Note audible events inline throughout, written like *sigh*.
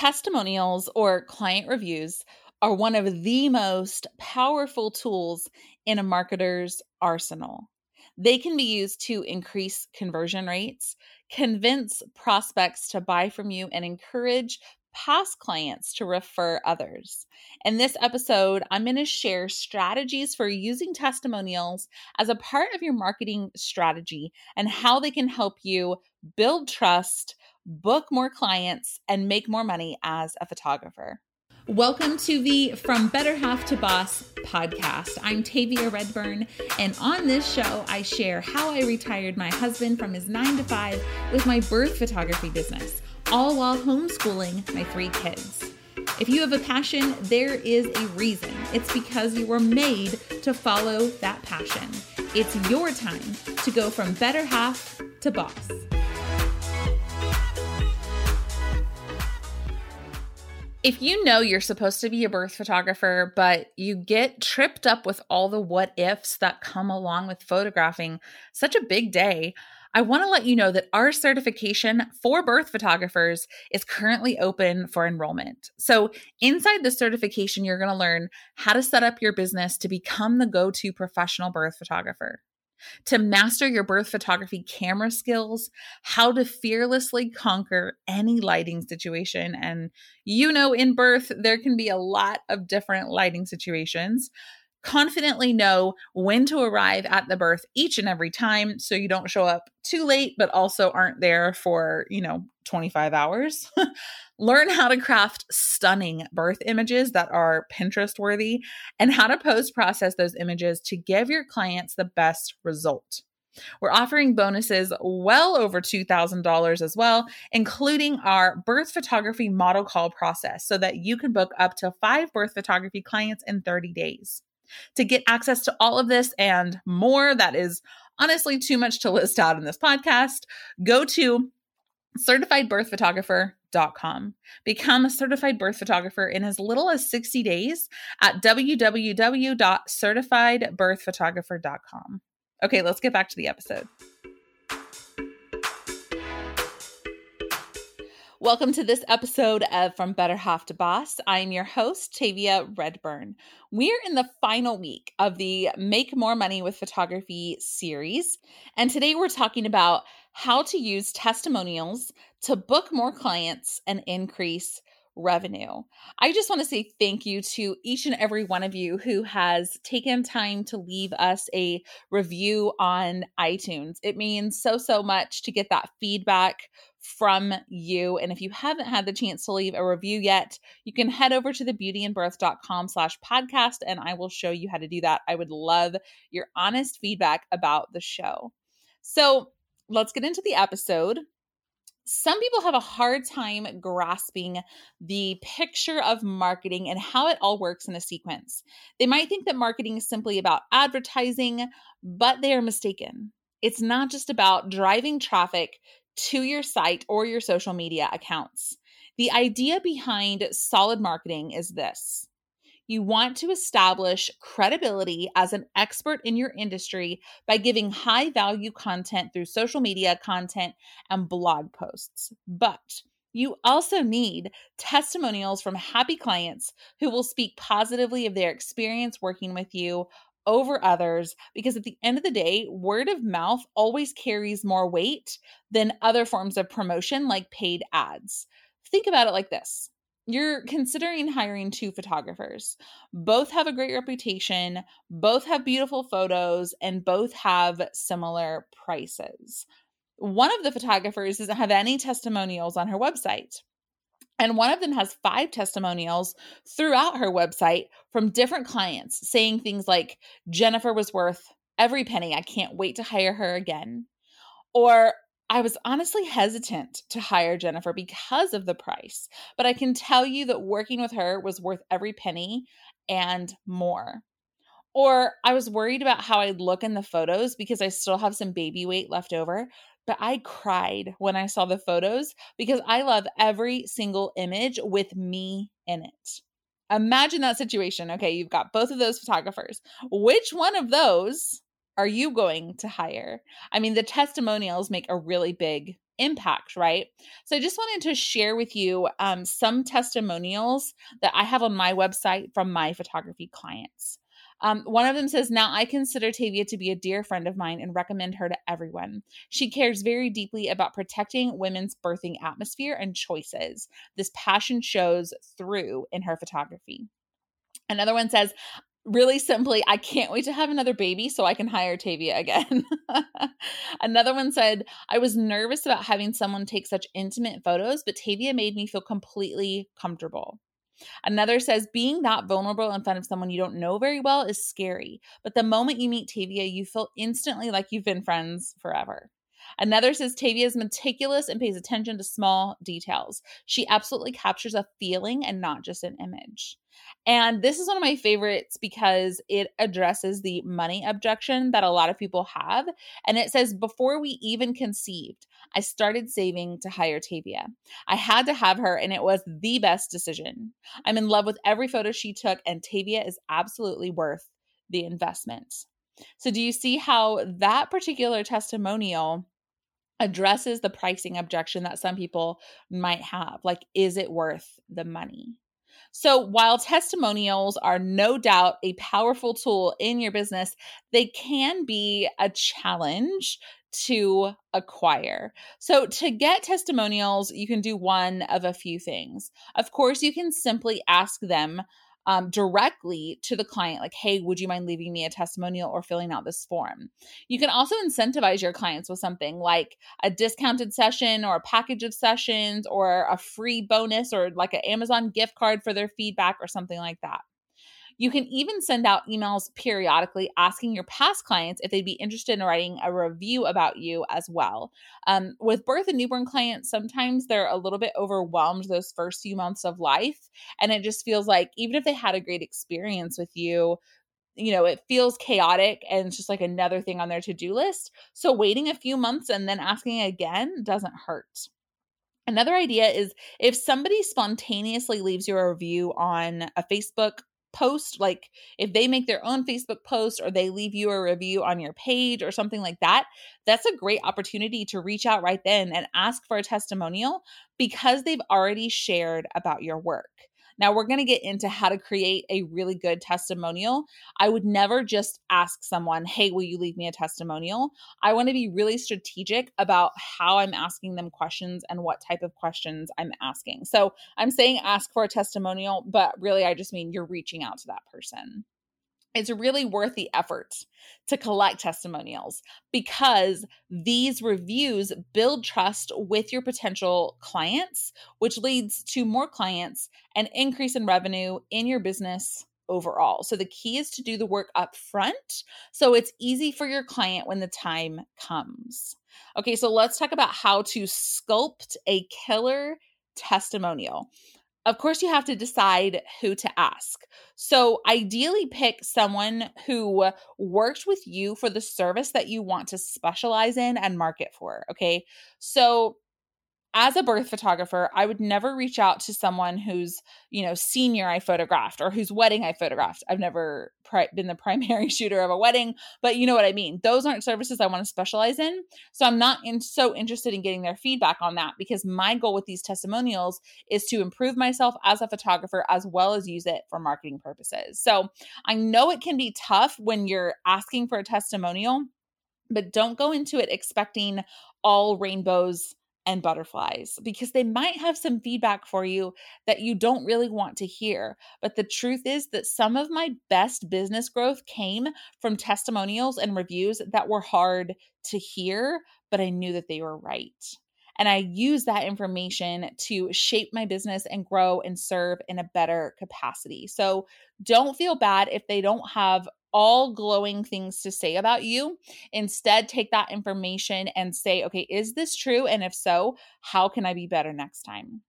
Testimonials or client reviews are one of the most powerful tools in a marketer's arsenal. They can be used to increase conversion rates, convince prospects to buy from you, and encourage past clients to refer others. In this episode, I'm going to share strategies for using testimonials as a part of your marketing strategy and how they can help you build trust, book more clients, and make more money as a photographer. Welcome to the From Better Half to Boss podcast. I'm Tavia Redburn, and on this show, I share how I retired my husband from his nine to five with my birth photography business, all while homeschooling my three kids. If you have a passion, there is a reason. It's because you were made to follow that passion. It's your time to go from better half to boss. If you know you're supposed to be a birth photographer, but you get tripped up with all the what ifs that come along with photographing such a big day, I want to let you know that our certification for birth photographers is currently open for enrollment. So, inside the certification, you're going to learn how to set up your business to become the go to professional birth photographer to master your birth photography camera skills, how to fearlessly conquer any lighting situation. And you know, in birth, there can be a lot of different lighting situations. Confidently know when to arrive at the birth each and every time so you don't show up too late, but also aren't there for, you know, 25 hours. *laughs* Learn how to craft stunning birth images that are Pinterest worthy and how to post process those images to give your clients the best result. We're offering bonuses well over $2,000 as well, including our birth photography model call process so that you can book up to five birth photography clients in 30 days. To get access to all of this and more, that is honestly too much to list out in this podcast, go to certifiedbirthphotographer.com. Become a certified birth photographer in as little as 60 days at www.certifiedbirthphotographer.com. Okay, let's get back to the episode. Welcome to this episode of From Better Half to Boss. I'm your host, Tavia Redburn. We're in the final week of the Make More Money with Photography series. And today we're talking about how to use testimonials to book more clients and increase revenue. I just want to say thank you to each and every one of you who has taken time to leave us a review on iTunes. It means so, so much to get that feedback from you. And if you haven't had the chance to leave a review yet, you can head over to the beautyandbirth.com slash podcast and I will show you how to do that. I would love your honest feedback about the show. So let's get into the episode some people have a hard time grasping the picture of marketing and how it all works in a sequence. They might think that marketing is simply about advertising, but they are mistaken. It's not just about driving traffic to your site or your social media accounts. The idea behind solid marketing is this you want to establish credibility as an expert in your industry by giving high value content through social media content and blog posts. But you also need testimonials from happy clients who will speak positively of their experience working with you over others because at the end of the day, word of mouth always carries more weight than other forms of promotion like paid ads. Think about it like this you're considering hiring two photographers. Both have a great reputation, both have beautiful photos, and both have similar prices. One of the photographers doesn't have any testimonials on her website. And one of them has five testimonials throughout her website from different clients saying things like, Jennifer was worth every penny. I can't wait to hire her again. Or I was honestly hesitant to hire Jennifer because of the price, but I can tell you that working with her was worth every penny and more. Or I was worried about how I'd look in the photos because I still have some baby weight left over, but I cried when I saw the photos because I love every single image with me in it. Imagine that situation. Okay, you've got both of those photographers. Which one of those are you going to hire? I mean, the testimonials make a really big impact, right? So I just wanted to share with you um, some testimonials that I have on my website from my photography clients. Um, one of them says, Now I consider Tavia to be a dear friend of mine and recommend her to everyone. She cares very deeply about protecting women's birthing atmosphere and choices. This passion shows through in her photography. Another one says, really simply, I can't wait to have another baby so I can hire Tavia again. *laughs* another one said, I was nervous about having someone take such intimate photos, but Tavia made me feel completely comfortable. Another says, being that vulnerable in front of someone you don't know very well is scary, but the moment you meet Tavia, you feel instantly like you've been friends forever. Another says Tavia is meticulous and pays attention to small details. She absolutely captures a feeling and not just an image. And this is one of my favorites because it addresses the money objection that a lot of people have. And it says, Before we even conceived, I started saving to hire Tavia. I had to have her, and it was the best decision. I'm in love with every photo she took, and Tavia is absolutely worth the investment. So, do you see how that particular testimonial addresses the pricing objection that some people might have? Like, is it worth the money? So, while testimonials are no doubt a powerful tool in your business, they can be a challenge to acquire. So, to get testimonials, you can do one of a few things. Of course, you can simply ask them um, directly to the client, like, hey, would you mind leaving me a testimonial or filling out this form? You can also incentivize your clients with something like a discounted session or a package of sessions or a free bonus or like an Amazon gift card for their feedback or something like that. You can even send out emails periodically asking your past clients if they'd be interested in writing a review about you as well. Um, with birth and newborn clients, sometimes they're a little bit overwhelmed those first few months of life. And it just feels like even if they had a great experience with you, you know, it feels chaotic and it's just like another thing on their to do list. So waiting a few months and then asking again doesn't hurt. Another idea is if somebody spontaneously leaves you a review on a Facebook post like if they make their own facebook post or they leave you a review on your page or something like that that's a great opportunity to reach out right then and ask for a testimonial because they've already shared about your work now, we're going to get into how to create a really good testimonial. I would never just ask someone, Hey, will you leave me a testimonial? I want to be really strategic about how I'm asking them questions and what type of questions I'm asking. So I'm saying ask for a testimonial, but really, I just mean you're reaching out to that person it's really worth the effort to collect testimonials because these reviews build trust with your potential clients, which leads to more clients and increase in revenue in your business overall. So the key is to do the work up front so it's easy for your client when the time comes. Okay, so let's talk about how to sculpt a killer testimonial of course, you have to decide who to ask. So, ideally, pick someone who worked with you for the service that you want to specialize in and market for. Okay. So, as a birth photographer, I would never reach out to someone who's, you know, senior I photographed or whose wedding I photographed. I've never pri- been the *laughs* primary shooter of a wedding, but you know what I mean. Those aren't services I want to specialize in. So I'm not in, so interested in getting their feedback on that because my goal with these testimonials is to improve myself as a photographer as well as use it for marketing purposes. So I know it can be tough when you're asking for a testimonial, but don't go into it expecting all rainbows and butterflies because they might have some feedback for you that you don't really want to hear. But the truth is that some of my best business growth came from testimonials and reviews that were hard to hear, but I knew that they were right. And I use that information to shape my business and grow and serve in a better capacity. So don't feel bad if they don't have all glowing things to say about you. Instead, take that information and say, okay, is this true? And if so, how can I be better next time?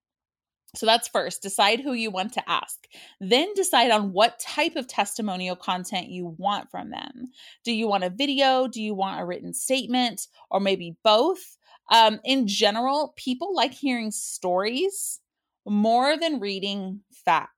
So that's first, decide who you want to ask. Then decide on what type of testimonial content you want from them. Do you want a video? Do you want a written statement? Or maybe both? Um, in general, people like hearing stories more than reading facts.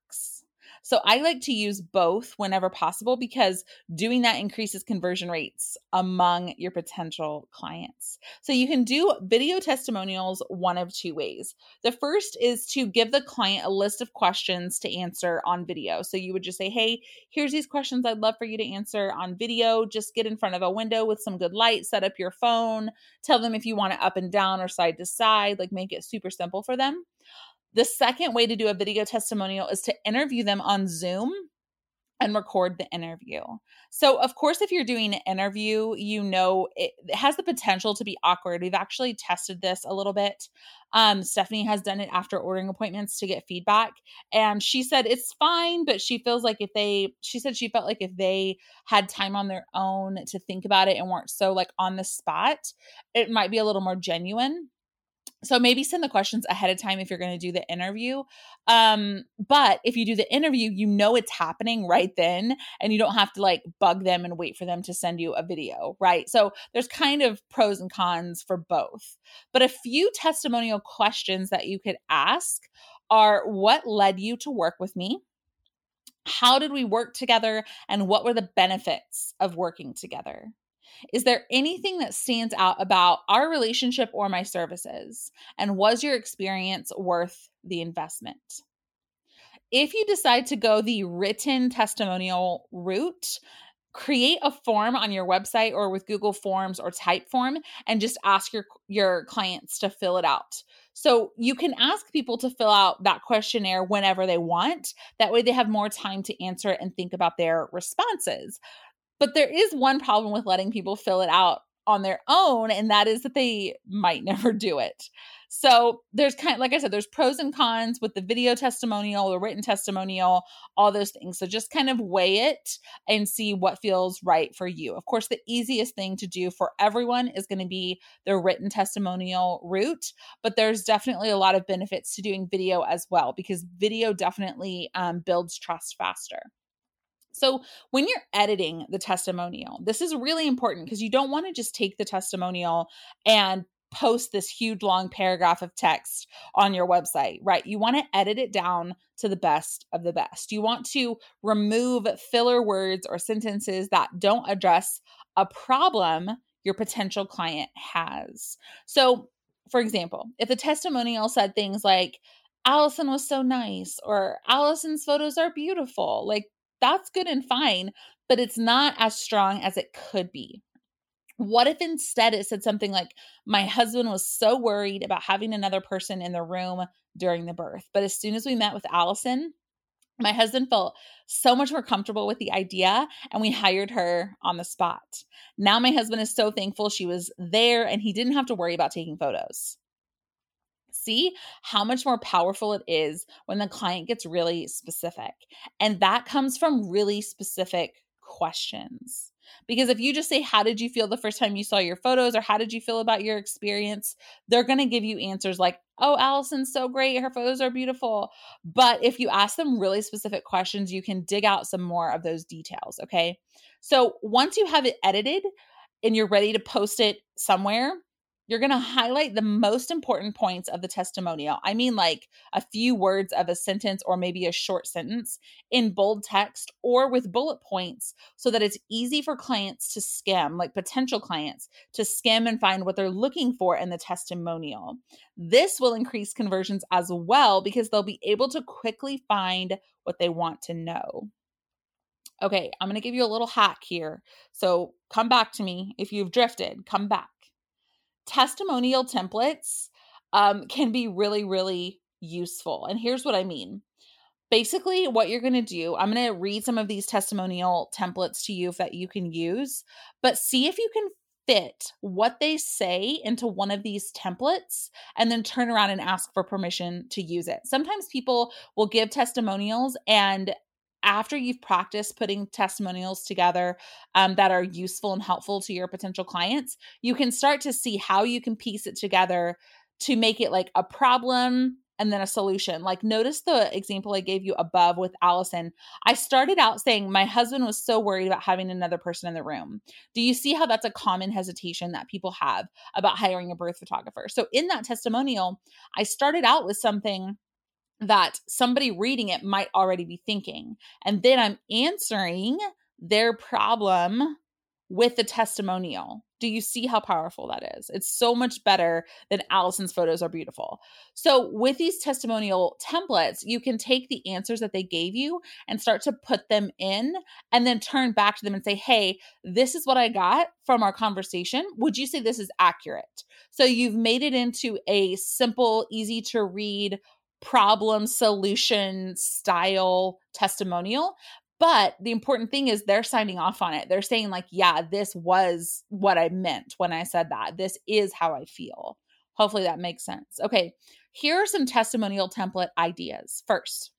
So I like to use both whenever possible because doing that increases conversion rates among your potential clients. So you can do video testimonials one of two ways. The first is to give the client a list of questions to answer on video. So you would just say, hey, here's these questions I'd love for you to answer on video. Just get in front of a window with some good light, set up your phone, tell them if you want it up and down or side to side, like make it super simple for them. The second way to do a video testimonial is to interview them on Zoom and record the interview. So, of course, if you're doing an interview, you know it, has the potential to be awkward. We've actually tested this a little bit. Um, Stephanie has done it after ordering appointments to get feedback, and she said it's fine, but she feels like if they, she said she felt like if they had time on their own to think about it and weren't so like on the spot, it might be a little more genuine so maybe send the questions ahead of time if you're going to do the interview um but if you do the interview you know it's happening right then and you don't have to like bug them and wait for them to send you a video right? So there's kind of pros and cons for both but a few testimonial questions that you could ask are what led you to work with me? How did we work together? And what were the benefits of working together is there anything that stands out about our relationship or my services? And was your experience worth the investment? If you decide to go the written testimonial route, create a form on your website or with Google Forms or Typeform and just ask your your clients to fill it out. So you can ask people to fill out that questionnaire whenever they want. That way they have more time to answer it and think about their responses. But there is one problem with letting people fill it out on their own, and that is that they might *laughs* never do it. So there's kind of, like I said, there's pros and cons with the video testimonial, the written testimonial, all those things. So just kind of weigh it and see what feels right for you. Of course, the easiest thing to do for everyone is going to be the written testimonial route, but there's definitely a lot of benefits to doing video as well because video definitely um, builds trust faster. So, when you're editing the testimonial, this is really important because you don't want to just take the testimonial and post this huge long paragraph of text on your website, right? You want to edit it down to the best of the best. You want to remove filler words or sentences that don't address a problem your potential client has. So, for example, if the testimonial said things like, Allison was so nice, or Allison's photos are beautiful, like that's good and fine, but it's not as strong as it could be. What if instead it said something like, My husband was so worried about having another person in the room during the birth, but as soon as we met with Allison, my husband felt so much more comfortable with the idea and we hired her on the spot. Now my husband is so thankful she was there and he didn't have to worry about taking photos see how much more powerful it is when the client gets really specific. And that comes from really specific questions. Because if you just say, How did you feel the first time you saw your photos? or How did you feel about your experience? They're going to give you answers like, Oh, Allison's so great. Her photos are beautiful. But if you ask them really specific questions, you can dig out some more of those details. Okay. So once you have it edited and you're ready to post it somewhere, you're going to highlight the most important points of the testimonial. I mean, like a few words of a sentence or maybe a short sentence in bold text or with bullet points so that it's easy for clients to skim, like potential clients, to skim and find what they're looking for in the testimonial. This will increase conversions as well because they'll be able to quickly find what they want to know. Okay, I'm going to give you a little hack here. So come back to me. If you've drifted, come back testimonial templates um, can be really, really useful. And here's what I mean. Basically, what you're going to do, I'm going to read some of these testimonial templates to you that you can use, but see if you can fit what they say into one of these templates and then turn around and ask for permission to use it. Sometimes people will give testimonials and after you've practiced putting testimonials together um, that are useful and helpful to your potential clients, you can start to see how you can piece it together to make it like a problem and then a solution. Like, notice the example I gave you above with Allison. I started out saying, My husband was so worried about having another person in the room. Do you see how that's a common hesitation that people have about hiring a birth photographer? So, in that testimonial, I started out with something that somebody reading it might already be thinking. And then I'm answering their problem with the testimonial. Do you see how powerful that is? It's so much better than Allison's photos are beautiful. So, with these testimonial templates, you can take the answers that they gave you and start to put them in and then turn back to them and say, Hey, this is what I got from our conversation. Would you say this is accurate? So, you've made it into a simple, easy to read, problem solution style testimonial but the important thing is they're signing off on it. They're saying, like, yeah, this was what I meant when I said that. This is how I feel. Hopefully that makes sense. Okay, here are some testimonial template ideas. First,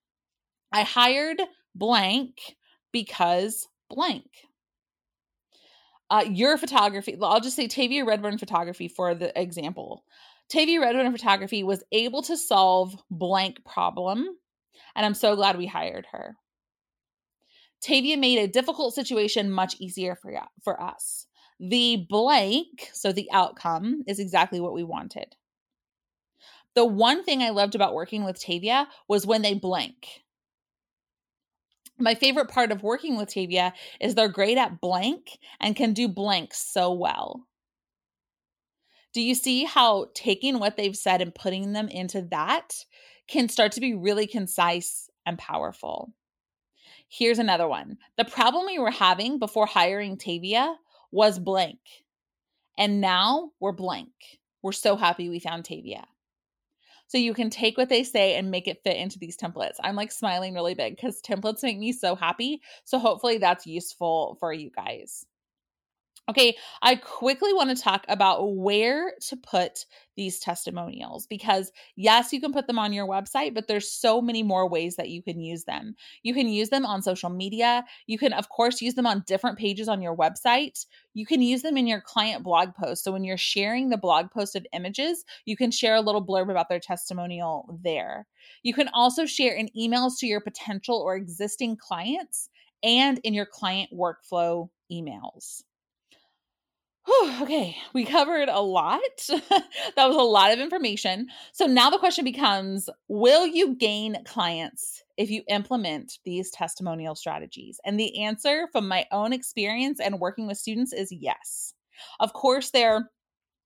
I hired blank because blank. Uh, your photography, I'll just say Tavia Redburn photography for the example. Tavia Redburn photography was able to solve blank problem, and I'm so glad we hired her. Tavia made a difficult situation much easier for, for us. The blank, so the outcome, is exactly what we wanted. The one thing I loved about working with Tavia was when they blank. My favorite part of working with Tavia is they're great at blank and can do blank so well. Do you see how taking what they've said and putting them into that can start to be really concise and powerful? Here's another one. The problem we were having before hiring Tavia was blank. And now we're blank. We're so happy we found Tavia. So you can take what they say and make it fit into these templates. I'm like smiling really big because templates make me so happy. So hopefully that's useful for you guys. Okay, I quickly want to talk about where to put these testimonials because yes, you can put them on your website, but there's so many more ways that you can use them. You can use them on social media. You can of course use them on different pages on your website. You can use them in your client blog post. So when you're sharing the blog post of images, you can share a little blurb about their testimonial there. You can also share in emails to your potential or existing clients and in your client workflow emails. Whew, okay, we covered a lot. *laughs* that was a lot of information. So now the question becomes Will you gain clients if you implement these testimonial strategies? And the answer from my own experience and working with students is yes. Of course, there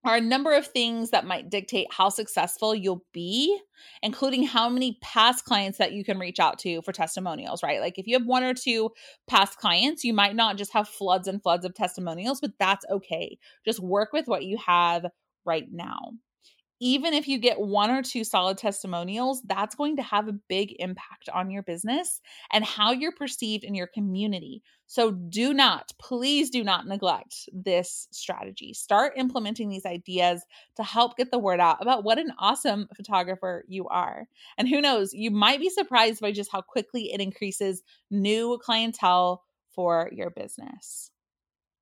are a number of things that might dictate how successful you'll be, including how many past clients that you can reach out to for testimonials, right? Like if you have one or two past clients, you might not just have floods and floods of testimonials, but that's okay. Just work with what you have right now even if you get one or two solid testimonials, that's going to have a big impact on your business and how you're perceived in your community. So do not, please do not neglect this strategy. Start implementing these ideas to help get the word out about what an awesome photographer you are. And who knows, you might be surprised by just how quickly it increases new clientele for your business.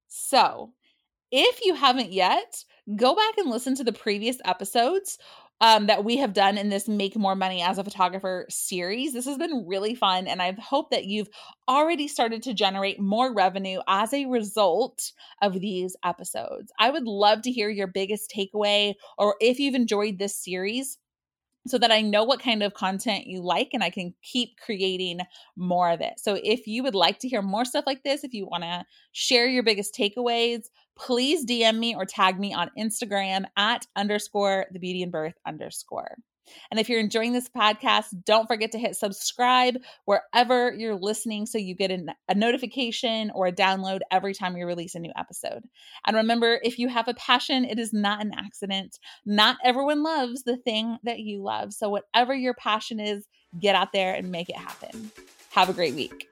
So, if you haven't yet, go back and listen to the previous episodes um, that we have done in this Make More Money as a Photographer series. This has been really fun, and I hope that you've already started to generate more revenue as a result of these episodes. I would love to hear your biggest takeaway, or if you've enjoyed this series so that I know what kind of content you like and I can keep creating more of it. So if you would like to hear more stuff like this, if you want to share your biggest takeaways, please DM me or tag me on Instagram at underscore the beauty and birth underscore. And if you're enjoying this podcast, don't forget to hit subscribe wherever you're listening so you get a notification or a download every time we release a new episode. And remember, if you have a passion, it is not an accident. Not everyone loves the thing that you love. So, whatever your passion is, get out there and make it happen. Have a great week.